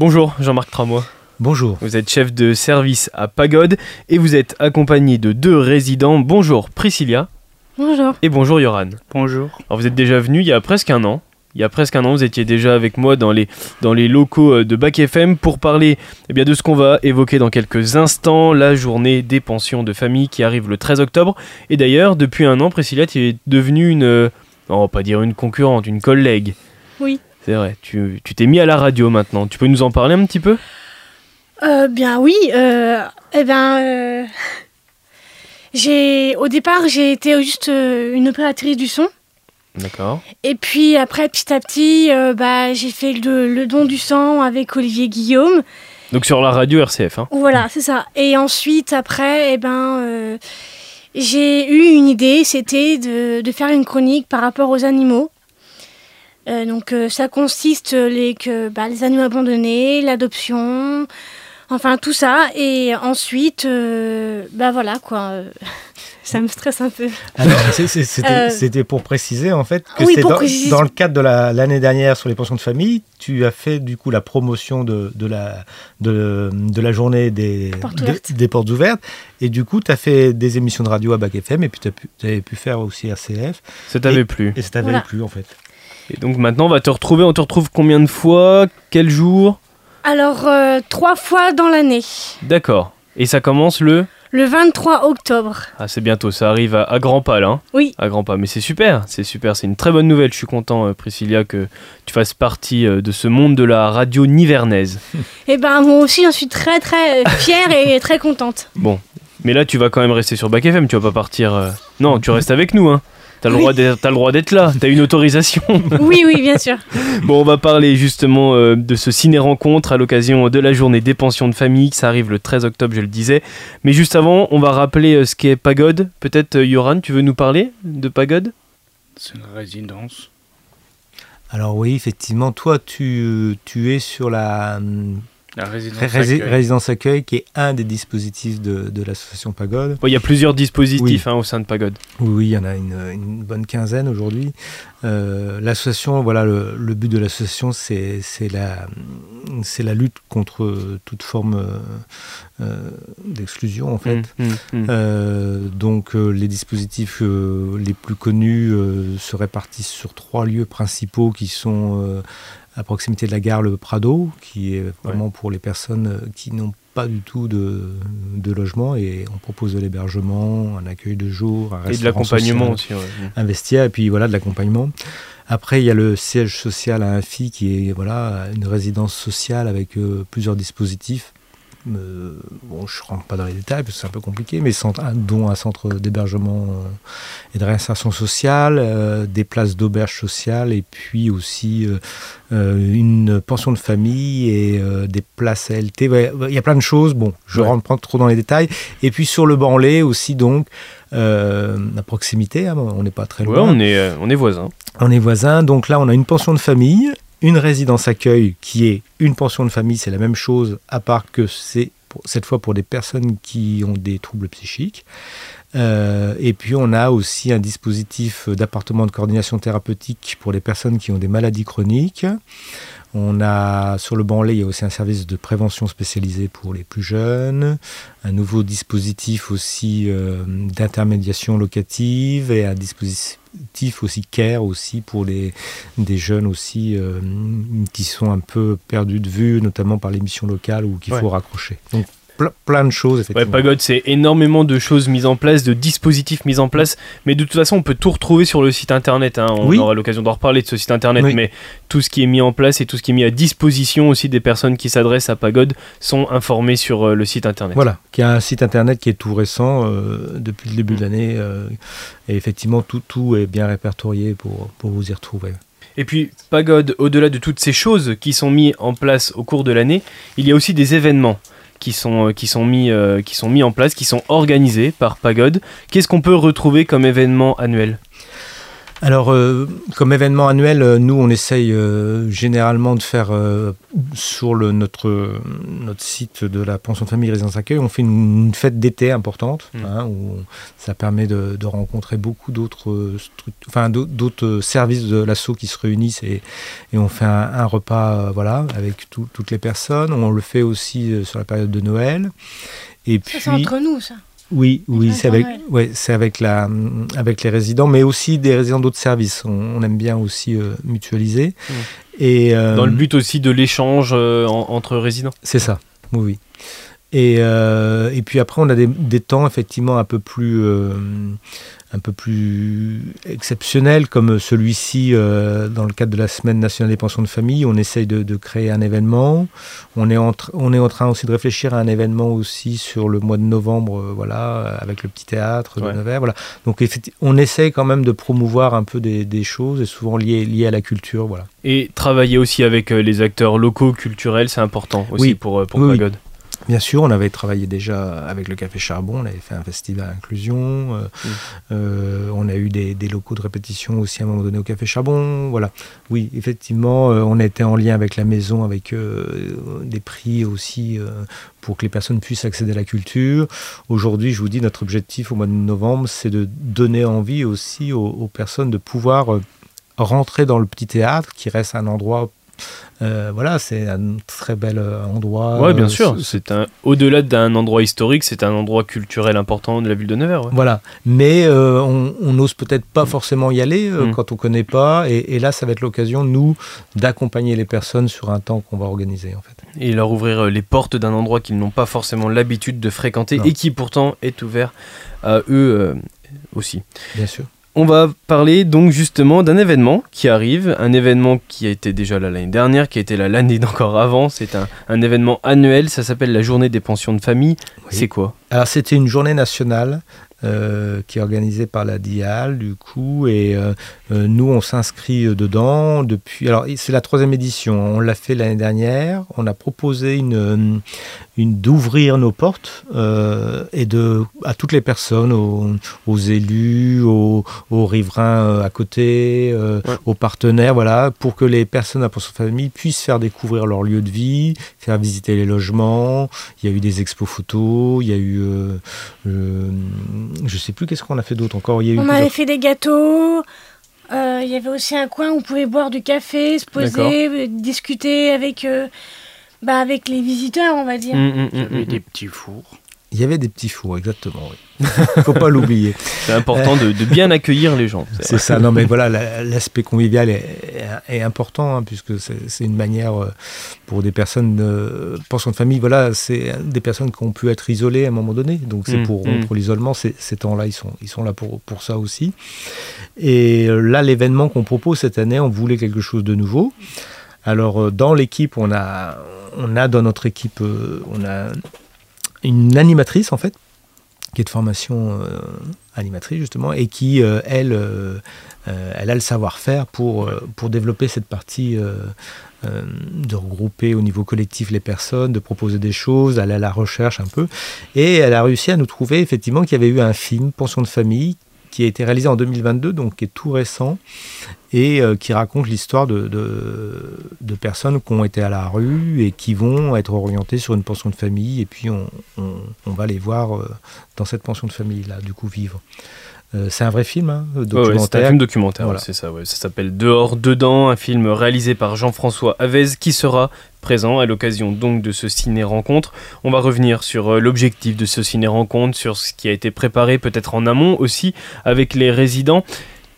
Bonjour Jean-Marc Tramois. Bonjour. Vous êtes chef de service à Pagode et vous êtes accompagné de deux résidents. Bonjour Priscilla. Bonjour. Et bonjour Yoran. Bonjour. Alors vous êtes déjà venu il y a presque un an. Il y a presque un an, vous étiez déjà avec moi dans les, dans les locaux euh, de Bac FM pour parler eh bien, de ce qu'on va évoquer dans quelques instants, la journée des pensions de famille qui arrive le 13 octobre. Et d'ailleurs, depuis un an, Priscilla, tu es devenue une... euh, On va pas dire une concurrente, une collègue. Oui. C'est vrai, tu tu t'es mis à la radio maintenant. Tu peux nous en parler un petit peu? Euh, bien oui. Euh, eh ben, euh, j'ai au départ j'ai été juste euh, une opératrice du son. D'accord. Et puis après petit à petit, bah j'ai fait le, le don du sang avec Olivier Guillaume. Donc sur la radio RCF. Hein. Voilà, c'est ça. Et ensuite après, eh ben, j'ai eu une idée, c'était de, de faire une chronique par rapport aux animaux. Euh, donc euh, ça consiste euh, les que bah, les animaux abandonnés, l'adoption, enfin tout ça. Et ensuite, euh, bah voilà quoi. ça me stresse un peu. C'était pour préciser en fait que oui, c'est dans, préciser. dans le cadre de la- l'année dernière sur les pensions de famille, tu as fait du coup la promotion de, de la, de, de la journée des Portes des- portes ouvertes et du coup tu as fait des émissions de radio à Bac FM et puis tu avais pu faire aussi RCF Ça t'avait plu. et ça t'avait Voilà. plu en fait. Et donc maintenant, on va te retrouver. On te retrouve combien de fois? Quel jour? Alors euh, trois fois dans l'année. D'accord. Et ça commence le? Le 23 octobre. Ah, c'est bientôt, ça arrive à, à grands pas là. hein? Oui. À grands pas, mais c'est super, c'est super, c'est une très bonne nouvelle. Je suis content, euh, Priscilla, que tu fasses partie euh, de ce monde de la radio nivernaise. Et ben moi aussi, j'en suis très très fière et très contente. Bon, mais là, tu vas quand même rester sur Bac FM, tu vas pas partir. euh, Non, tu restes avec nous, hein. T'as le, Oui. droit d'être- t'as le droit d'être là, t'as une autorisation. Oui, oui, bien sûr. bon, on va parler justement euh, de ce ciné-rencontre à l'occasion de la journée des pensions de famille. Ça arrive le 13 octobre, je le disais. Mais juste avant, on va rappeler euh, ce qu'est Pagode. Peut-être, euh, Yoran, tu veux nous parler de Pagode? C'est une résidence. Alors oui effectivement toi tu, tu es sur la hum, La résidence. rési- accueil. résidence accueil qui est un des dispositifs de, de l'association Pagode. Bon, Il y a plusieurs dispositifs hein, au sein de Pagode. Oui, oui, il y en a une, une bonne quinzaine aujourd'hui. Euh, l'association, voilà, le, le but de l'association, c'est la, lutte contre toute forme euh, euh, d'exclusion, en fait. Mm, mm, mm. Euh, donc, les dispositifs euh, les plus connus euh, se répartissent sur trois lieux principaux qui sont euh, à proximité de la gare Le Prado, qui est vraiment pour les personnes euh, qui n'ont pas du tout de, de logement et on propose de l'hébergement, un accueil de jour, un Et de l'accompagnement aussi. ouais. Mm. un vestiaire et puis voilà de l'accompagnement. Après, il y a le siège social à Infi qui est voilà une résidence sociale avec euh, plusieurs dispositifs. Euh, bon, je rentre pas dans les détails parce que c'est un peu compliqué, mais centre- dont un centre d'hébergement euh, et de réinsertion sociale, euh, des places d'auberge sociale et puis aussi euh, euh, une pension de famille et euh, des places ALT. Ouais, Il y a plein de choses. Bon, je Ouais. rentre pas trop dans les détails. Et puis sur le banlé aussi donc euh, à proximité, hein, on n'est pas très Ouais, loin. on est, euh, on est voisins. On est voisins, donc là on a une pension de famille, une résidence accueil qui est une pension de famille, c'est la même chose, à part que c'est cette fois pour des personnes qui ont des troubles psychiques. Euh, et puis on a aussi un dispositif d'appartement de coordination thérapeutique pour les personnes qui ont des maladies chroniques. On a sur le banlieue, il y a aussi un service de prévention spécialisé pour les plus jeunes, un nouveau dispositif aussi euh, d'intermédiation locative et un dispositif aussi care aussi pour les des jeunes aussi euh, qui sont un peu perdus de vue, notamment par les missions locales ou qu'il Ouais. faut raccrocher. Donc ple- plein de choses Ouais. Pagode, c'est énormément de choses mises en place, de dispositifs mis en place. Mais de toute façon, on peut tout retrouver sur le site internet. hein. On Oui. aura l'occasion d'en reparler de ce site internet. Oui. Mais tout ce qui est mis en place et tout ce qui est mis à disposition aussi des personnes qui s'adressent à Pagode sont informés sur euh, le site internet. Voilà, qui a un site internet qui est tout récent euh, depuis le début de l'année. euh, et effectivement, tout, tout est bien répertorié pour, pour vous y retrouver. Et puis, Pagode, au-delà de toutes ces choses qui sont mises en place au cours de l'année, il y a aussi des événements qui sont, euh, qui sont, mis, euh, mis en place, qui sont organisés par Pagode. Qu'est-ce qu'on peut retrouver comme événement annuel? Alors, euh, comme événement annuel, euh, nous, on essaye euh, généralement de faire sur le, notre, notre site de la pension de famille résidence accueil, on fait une, fête d'été importante, Mm. hein, où ça permet de, de rencontrer beaucoup d'autres enfin, services de l'assaut qui se réunissent et, et on fait un, un repas euh, voilà, avec tout- toutes les personnes. On le fait aussi sur la période de Noël. Et Ça, puis, c'est entre nous, ça. Oui, oui, c'est avec, ouais, c'est avec la, avec les résidents, mais aussi des résidents d'autres services. On, on aime bien aussi euh, mutualiser. Mm. Et euh, Dans le but aussi de l'échange euh, en- entre résidents. c'est ça. Oui, oui. Et, euh, et puis après, on a des, des temps effectivement un peu plus, euh, un peu plus exceptionnels, comme celui-ci euh, dans le cadre de la Semaine nationale des pensions de famille. On essaye de, de créer un événement. On est, en on est en train aussi de réfléchir à un événement aussi sur le mois de novembre, voilà, avec le petit théâtre de Ouais. Nevers. Voilà. Donc on essaye quand même de promouvoir un peu des, des choses, et souvent liées, liées à la culture. Voilà. Et travailler aussi avec les acteurs locaux, culturels, c'est important aussi Oui. pour, pour Oui, oui. Bien sûr, on avait travaillé déjà avec le Café Charbon, on avait fait un festival à inclusion, euh, Mm. euh, on a eu des, des locaux de répétition aussi à un moment donné au Café Charbon. Voilà. Oui, effectivement, euh, on été en lien avec la maison, avec des prix aussi pour que les personnes puissent accéder à la culture. Aujourd'hui, je vous dis, notre objectif au mois de novembre, c'est de donner envie aussi aux, aux personnes de pouvoir rentrer dans le petit théâtre, qui reste un endroit. Euh, voilà, c'est un très bel euh, endroit. Ouais, bien Euh, sûr. c'est- un au-delà d'un endroit historique, c'est un endroit culturel important de la ville de Nevers. ouais. Voilà, mais euh, on n'ose peut-être pas forcément y aller euh, Mm. quand on connaît pas, et, et là, ça va être l'occasion, nous, d'accompagner les personnes sur un temps qu'on va organiser, en fait. Et leur ouvrir les portes d'un endroit qu'ils n'ont pas forcément l'habitude de fréquenter Non. et qui pourtant est ouvert à eux aussi. Bien sûr. On va parler donc justement d'un événement qui arrive, un événement qui a été déjà là l'année dernière, qui a été là l'année d'encore avant. C'est un, un événement annuel, ça s'appelle la journée des pensions de famille. C'est quoi? Alors, c'était une journée nationale euh, qui est organisée par la DIAL, du coup, et euh, euh, nous, on s'inscrit dedans depuis. Alors, c'est la troisième édition. On l'a fait l'année dernière. On a proposé une, une d'ouvrir nos portes euh, et de à toutes les personnes, aux, aux élus, aux, aux riverains à côté, Ouais. aux partenaires, voilà, pour que les personnes à pension famille puissent faire découvrir leur lieu de vie, faire visiter les logements. Il y a eu des expos photos, il y a eu, je sais plus qu'est-ce qu'on a fait d'autre encore? Il y a eu On plusieurs- avait fait des gâteaux. euh, Il y avait aussi un coin où on pouvait boire du café, se poser, euh, discuter avec, euh, bah, avec les visiteurs, on va dire. Hum, hum, Il y avait hum, des petits fours. Il y avait des petits fours, exactement. Oui. Faut pas l'oublier. C'est important de, de bien accueillir les gens. c'est ça. Non, mais voilà, la- l'aspect convivial est, est- est important hein, puisque c'est une manière euh, pour des personnes de pension de famille. Voilà, c'est des personnes qui ont pu être isolées à un moment donné. Donc c'est Mm, pour mm. rompre l'isolement. Ces, temps-là, ils sont, ils sont là pour, pour ça aussi. Et euh, là, l'événement qu'on propose cette année, on voulait quelque chose de nouveau. Alors euh, dans l'équipe, on a, on a dans notre équipe, on a une animatrice en fait qui est de formation euh, animatrice justement et qui euh, elle euh, elle a le savoir-faire pour pour développer cette partie de regrouper au niveau collectif les personnes, de proposer des choses, aller à la recherche un peu. Et elle a réussi à nous trouver effectivement qu'il y avait eu un film, Pension de famille, qui a été réalisé en 2022, donc qui est tout récent, et euh, qui raconte l'histoire de, personnes qui ont été à la rue et qui vont être orientées sur une pension de famille, et puis on va les voir euh, dans cette pension de famille-là, du coup vivre. Euh, c'est un vrai film, hein, ouais, c'est documentaire. un film documentaire, Voilà. c'est ça. ouais. Ça s'appelle Dehors, Dedans, un film réalisé par Jean-François Avez qui sera présent à l'occasion donc de ce ciné-rencontre. On va revenir sur euh, l'objectif de ce ciné-rencontre, sur ce qui a été préparé peut-être en amont aussi avec les résidents.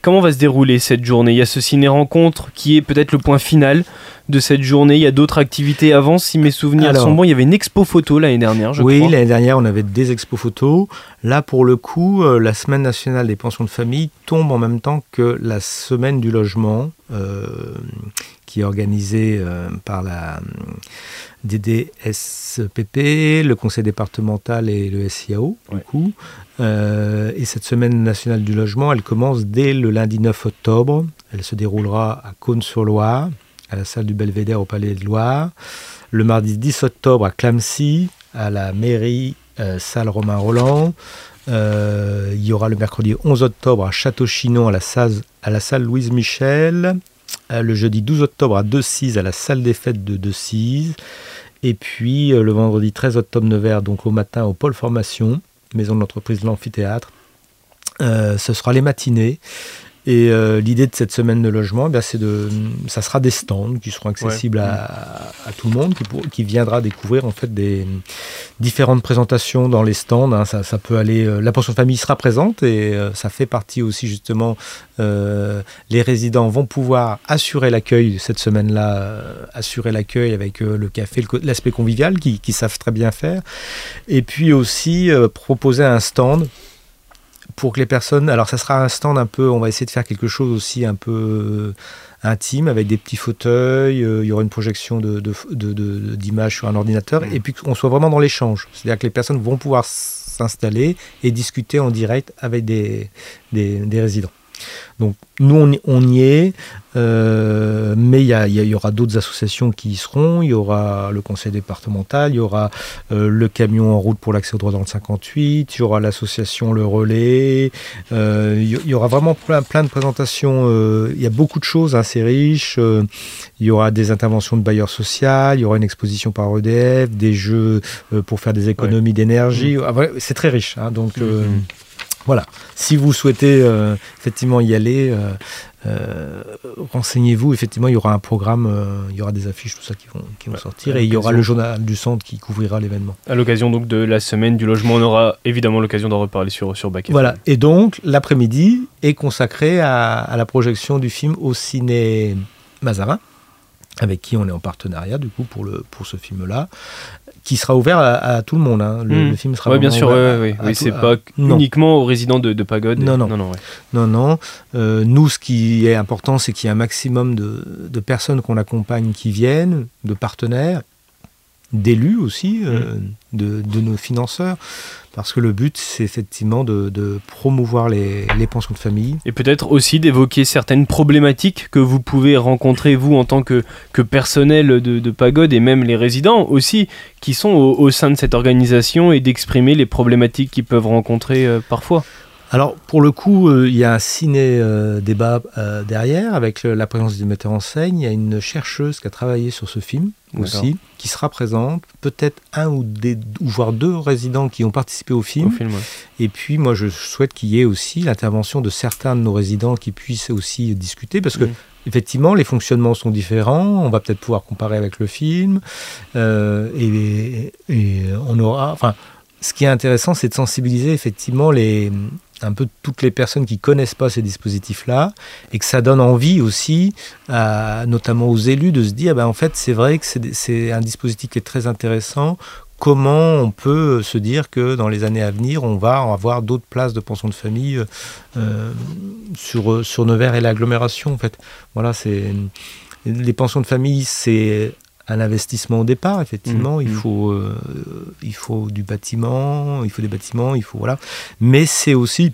Comment va se dérouler cette journée? Il y a ce ciné-rencontre qui est peut-être le point final de cette journée. Il y a d'autres activités avant, si mes souvenirs Alors- sont bons. Il y avait une expo photo l'année dernière, je oui, crois. l'année dernière, on avait des expos photos. Là, pour le coup, euh, la semaine nationale des pensions de famille tombe en même temps que la semaine du logement, euh, qui est organisée euh, par la DDSPP, le conseil départemental et le SIAO, du Ouais. coup. Euh, et cette semaine nationale du logement, elle commence dès le lundi 9 octobre. Elle se déroulera à Cône-sur-Loire, à la salle du Belvédère au Palais de Loire. Le mardi 10 octobre à Clamcy, à la mairie euh, salle Romain Roland. Euh, il y aura le mercredi 11 octobre à Château-Chinon à la salle, Louise Michel. Le jeudi 12 octobre à Decize à la salle des fêtes de Decize. Et puis le vendredi 13 octobre Nevers, donc au matin au pôle formation, maison de l'entreprise L'Amphithéâtre. Euh, ce sera les matinées. Et euh, l'idée de cette semaine de logement, eh c'est de, ça sera des stands qui seront accessibles à, à tout le monde, qui, pour- qui viendra découvrir en fait des différentes présentations dans les stands. hein. Ça, ça peut aller, euh, la pension famille sera présente et euh, ça fait partie aussi justement. euh, les résidents vont pouvoir assurer l'accueil cette semaine-là, assurer l'accueil avec le café, l'aspect convivial qui, qui savent très bien faire, et puis aussi proposer un stand pour que les personnes. Alors, ça sera un stand un peu. On va essayer de faire quelque chose aussi un peu euh, intime avec des petits fauteuils. euh, il y aura une projection de, de- de- de- d'images sur un ordinateur et puis qu'on soit vraiment dans l'échange. C'est-à-dire que les personnes vont pouvoir s'installer et discuter en direct avec des, des, des résidents. Donc, nous, on y, on y est, euh, mais il y, aura d'autres associations qui y seront. Il y aura le conseil départemental, il y aura euh, le camion en route pour l'accès au droit dans le 58, il y aura l'association Le Relais, euh, il y, aura vraiment plein, plein de présentations. il y a beaucoup de choses, hein, c'est riche. euh, il y aura des interventions de bailleurs sociaux, il y aura une exposition par EDF, des jeux pour faire des économies d'énergie. Ah, ouais, c'est très riche. hein, donc euh, Mhm. Voilà, si vous souhaitez euh, effectivement y aller, euh, euh, renseignez-vous. Effectivement, il y aura un programme, il y aura des affiches, tout ça qui vont, qui vont Ouais, sortir, et il y aura le journal du centre qui couvrira l'événement. À l'occasion donc de la semaine du logement, on aura évidemment l'occasion d'en reparler sur, sur Bac. Voilà, et donc l'après-midi est consacré à, à la projection du film au ciné Mazarin, avec qui on est en partenariat du coup pour, le, pour ce film-là, qui sera ouvert à, à tout le monde. hein. Le, Mhm. le film sera Ouais, bien sûr, ouvert ouais, à- ouais, à oui, c'est pas uniquement aux résidents de, de Pagode. Non, non. non, non, ouais. Non, non. Euh, nous, ce qui est important, c'est qu'il y ait un maximum de, de personnes qu'on accompagne qui viennent, de partenaires, d'élus aussi, euh, de, de nos financeurs, parce que le but, c'est effectivement de, de promouvoir les, les pensions de famille. Et peut-être aussi d'évoquer certaines problématiques que vous pouvez rencontrer, vous, en tant que, que personnel de, de Pagode et même les résidents aussi, qui sont au, au sein de cette organisation et d'exprimer les problématiques qu'ils peuvent rencontrer euh, parfois. Alors, pour le coup, euh, il y a un ciné-débat euh, derrière, avec la présence du metteur en scène. Il y a une chercheuse qui a travaillé sur ce film aussi, qui sera présente. Peut-être un ou, des, ou voire deux résidents qui ont participé au film. Au film, ouais. Et puis, moi, je souhaite qu'il y ait aussi l'intervention de certains de nos résidents qui puissent aussi discuter, parce que, effectivement, les fonctionnements sont différents. On va peut-être pouvoir comparer avec le film. euh, et, et on aura. Enfin, ce qui est intéressant, c'est de sensibiliser, effectivement, les un peu toutes les personnes qui connaissent pas ces dispositifs-là et que ça donne envie aussi, notamment aux élus, de se dire, ben, en fait, c'est vrai que c'est un dispositif qui est très intéressant comment on peut se dire que dans les années à venir, on va avoir d'autres places de pension de famille euh, sur, sur Nevers et l'agglomération. En fait, voilà, c'est les pensions de famille, c'est un investissement au départ. Effectivement, Mmh, il mmh. faut euh, il faut du bâtiment, il faut des bâtiments, il faut voilà. Mais c'est aussi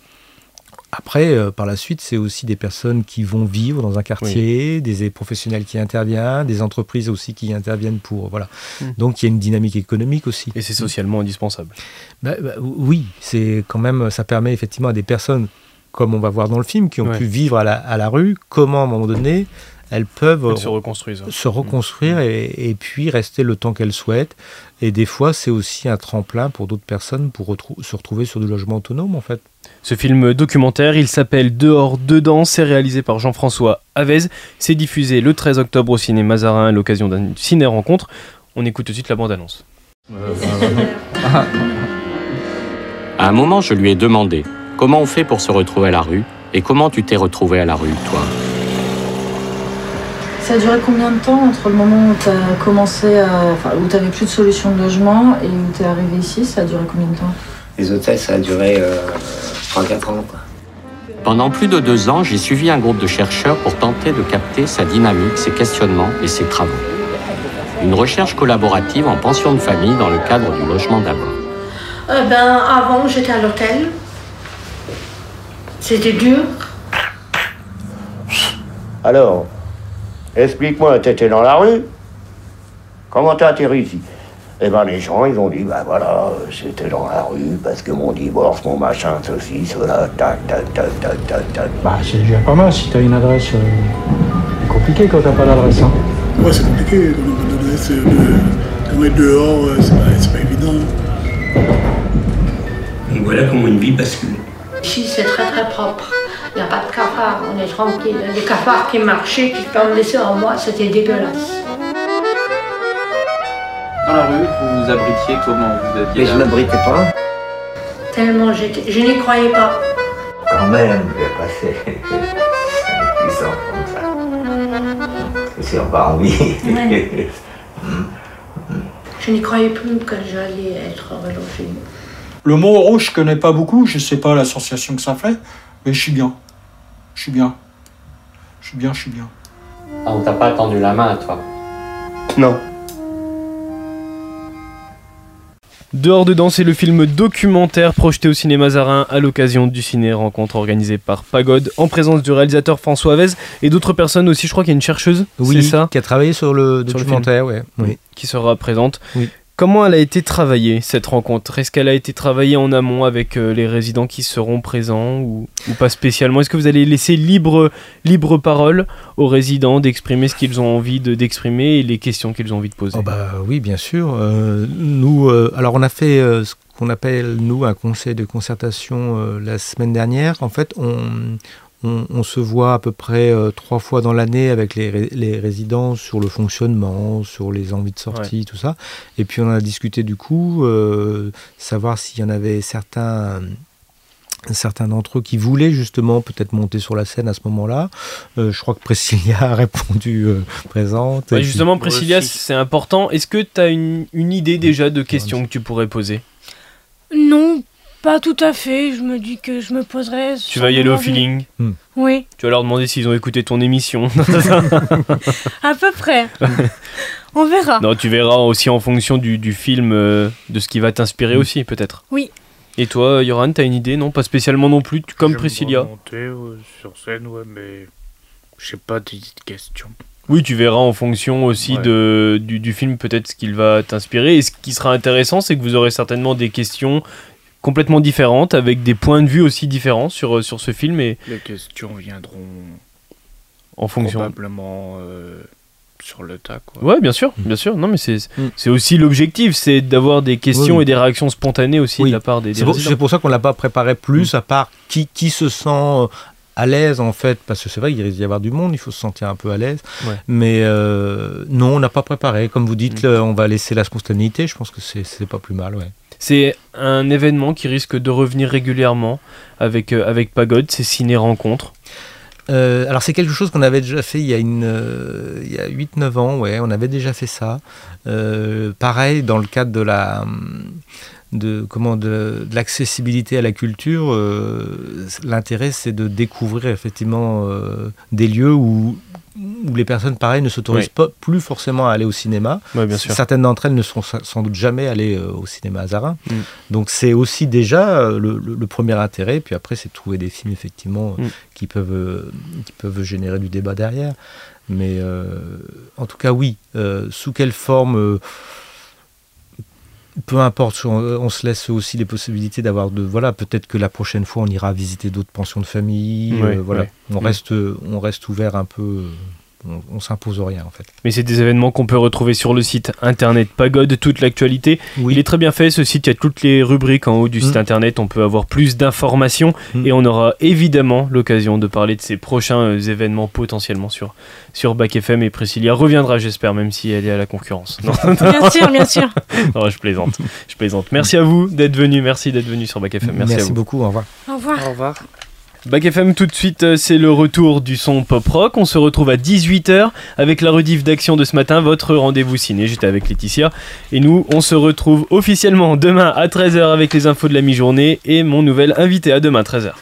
après, euh, par la suite, c'est aussi des personnes qui vont vivre dans un quartier, des professionnels qui interviennent, des entreprises aussi qui interviennent pour voilà. Mm. Donc il y a une dynamique économique aussi. Et c'est socialement indispensable. Bah, bah, oui, c'est quand même, ça permet effectivement à des personnes, comme on va voir dans le film, qui ont Ouais. pu vivre à la, à la rue, comment à un moment donné, elles peuvent Elles se reconstruisent. ouais. se reconstruire et, et puis rester le temps qu'elles souhaitent. Et des fois, c'est aussi un tremplin pour d'autres personnes pour se retrouver sur du logement autonome, en fait. Ce film documentaire, il s'appelle Dehors, dedans, c'est réalisé par Jean-François Avez. C'est diffusé le 13 octobre au ciné Mazarin à l'occasion d'un ciné-rencontre. On écoute tout de suite la bande-annonce. À un moment, je lui ai demandé comment on fait pour se retrouver à la rue et comment tu t'es retrouvé à la rue, toi? Ça a duré combien de temps entre le moment où tu as commencé à. Enfin, où tu n'avais plus de solution de logement et où tu es arrivé ici Ça a duré combien de temps? Les hôtels, ça a duré euh, 3-4 ans. Quoi. Pendant plus de deux ans, j'ai suivi un groupe de chercheurs pour tenter de capter sa dynamique, ses questionnements et ses travaux. Une recherche collaborative en pension de famille dans le cadre du logement d'abord. Euh, ben, avant, j'étais à l'hôtel. C'était dur. Alors, explique-moi, t'étais dans la rue Comment t'as atterri ici? Et ben les gens, ils ont dit, bah voilà, c'était dans la rue, parce que mon divorce, mon machin, ceci, cela, tac, tac, tac, tac, tac, tac. Bah c'est déjà pas mal si t'as une adresse. euh, c'est compliqué quand t'as pas d'adresse. Hein. Ouais, c'est compliqué. Quand d'adresse, de dehors, euh, c'est pas, c'est pas évident. Et voilà comment une vie bascule. Ici, c'est très très propre. Il n'y a pas de cafards, on est tranquille. Les cafards qui marchaient, qui tombaient sur moi, c'était dégueulasse. Dans la rue, vous vous abritiez comment? Vous aviez Mais je m'abritais pas. Tellement j'étais. Je n'y croyais pas. Quand même, j'ai passé 5 ans comme ça. Je suis encore en vie. Ouais. Je n'y croyais plus que j'allais être relogée. Le mot rouge, je connais pas beaucoup, je sais pas l'association que ça fait, mais je suis bien. Je suis bien. Je suis bien, je suis bien. Ah, on t'a pas tendu la main à toi. Non. Dehors dedans, c'est le film documentaire projeté au cinéma Zarin à l'occasion du ciné rencontre organisée par Pagode en présence du réalisateur François Avez et d'autres personnes aussi. Je crois qu'il y a une chercheuse, Oui, c'est ça, qui a travaillé sur le Sur le documentaire, ouais. Oui. qui sera présente. Oui. Comment elle a été travaillée cette rencontre? Est-ce qu'elle a été travaillée en amont avec euh, les résidents qui seront présents ou, pas spécialement? Est-ce que vous allez laisser libre, parole aux résidents d'exprimer ce qu'ils ont envie de- d'exprimer et les questions qu'ils ont envie de poser? Oh bah oui, bien sûr. Euh, euh, alors on a fait ce qu'on appelle nous un conseil de concertation la semaine dernière. En fait, on, on, on se voit à peu près euh, trois fois dans l'année avec les, ré- les résidents sur le fonctionnement, sur les envies de sortie, tout ça. Et puis on a discuté du coup, euh, savoir s'il y en avait certains certains d'entre eux qui voulaient justement peut-être monter sur la scène à ce moment-là. Euh, je crois que Priscilla a répondu euh, présente. Ouais, Et puis- Justement, Priscilla, c'est important. Est-ce que tu as une, une idée déjà de questions que tu pourrais poser? Non, pas tout à fait. Je me dis que je me poserai. Tu vas y aller au feeling Oui, Tu vas leur demander s'ils ont écouté ton émission. à peu près. On verra. non, tu verras aussi en fonction du, du film, euh, de ce qui va t'inspirer aussi, peut-être. Oui. Et toi, Yoran, t'as une idée Non, pas spécialement non plus, comme J'aimerais Priscilla. monter euh, sur scène, ouais, mais je sais pas de questions. Oui, tu verras en fonction aussi Ouais. de, du, du film peut-être ce qu'il va t'inspirer. Et ce qui sera intéressant, c'est que vous aurez certainement des questions complètement différentes, avec des points de vue aussi différents sur, sur ce film et Les questions viendront en fonction. probablement euh, sur le tas, quoi. Ouais, bien sûr, bien sûr. Non, mais c'est Mm. c'est aussi l'objectif, c'est d'avoir des questions Oui. et des réactions spontanées aussi Oui. de la part des, des C'est pour, résidents. c'est pour ça qu'on l'a pas préparé plus, à part qui, qui se sent euh, à l'aise en fait, parce que c'est vrai qu'il risque d'y avoir du monde, il faut se sentir un peu à l'aise. Ouais. Mais euh, non, on n'a pas préparé. Comme vous dites, Mm. on va laisser la spontanéité. Je pense que c'est c'est pas plus mal, ouais. C'est un événement qui risque de revenir régulièrement avec, euh, avec Pagode, c'est ciné-rencontres. Euh, alors c'est quelque chose qu'on avait déjà fait il y a, euh, a 8-9 ans, ouais, on avait déjà fait ça. Pareil, dans le cadre de la de comment de, de l'accessibilité à la culture, euh, l'intérêt c'est de découvrir effectivement euh, des lieux où, où les personnes pareil ne s'autorisent Oui. pas plus forcément à aller au cinéma. Ouais, bien sûr. Certaines d'entre elles ne sont sa- sans doute jamais allées euh, au cinéma Azarin. Mm. Donc c'est aussi déjà le, le- le premier intérêt. Puis après, c'est de trouver des films effectivement Mm. qui, peuvent, qui peuvent générer du débat derrière. Mais en tout cas, oui. Sous quelle forme peu importe, on, on se laisse aussi les possibilités d'avoir de voilà peut-être que la prochaine fois on ira visiter d'autres pensions de famille. Euh, voilà, on Mm. reste on reste ouvert un peu. On, on s'impose rien en fait. Mais c'est des événements qu'on peut retrouver sur le site internet Pagode, toute l'actualité. Oui. Il est très bien fait ce site, il y a toutes les rubriques en haut du Mm. site internet, on peut avoir plus d'informations Mm. et on aura évidemment l'occasion de parler de ces prochains euh, événements potentiellement sur, sur Bac FM et Priscilla reviendra j'espère même si elle est à la concurrence. Non, Bien sûr, bien sûr. non, je plaisante, je plaisante. Merci à vous d'être venu, merci d'être venu sur Bac FM, merci, Merci, à vous. beaucoup. Au revoir. Au revoir. Au revoir. Bac FM tout de suite, euh, c'est le retour du son pop rock. On se retrouve à 18h avec la rediff d'action de ce matin, votre rendez-vous ciné. J'étais avec Laetitia. Et nous, on se retrouve officiellement demain à 13h avec les infos de la mi-journée et mon nouvel invité à demain 13h.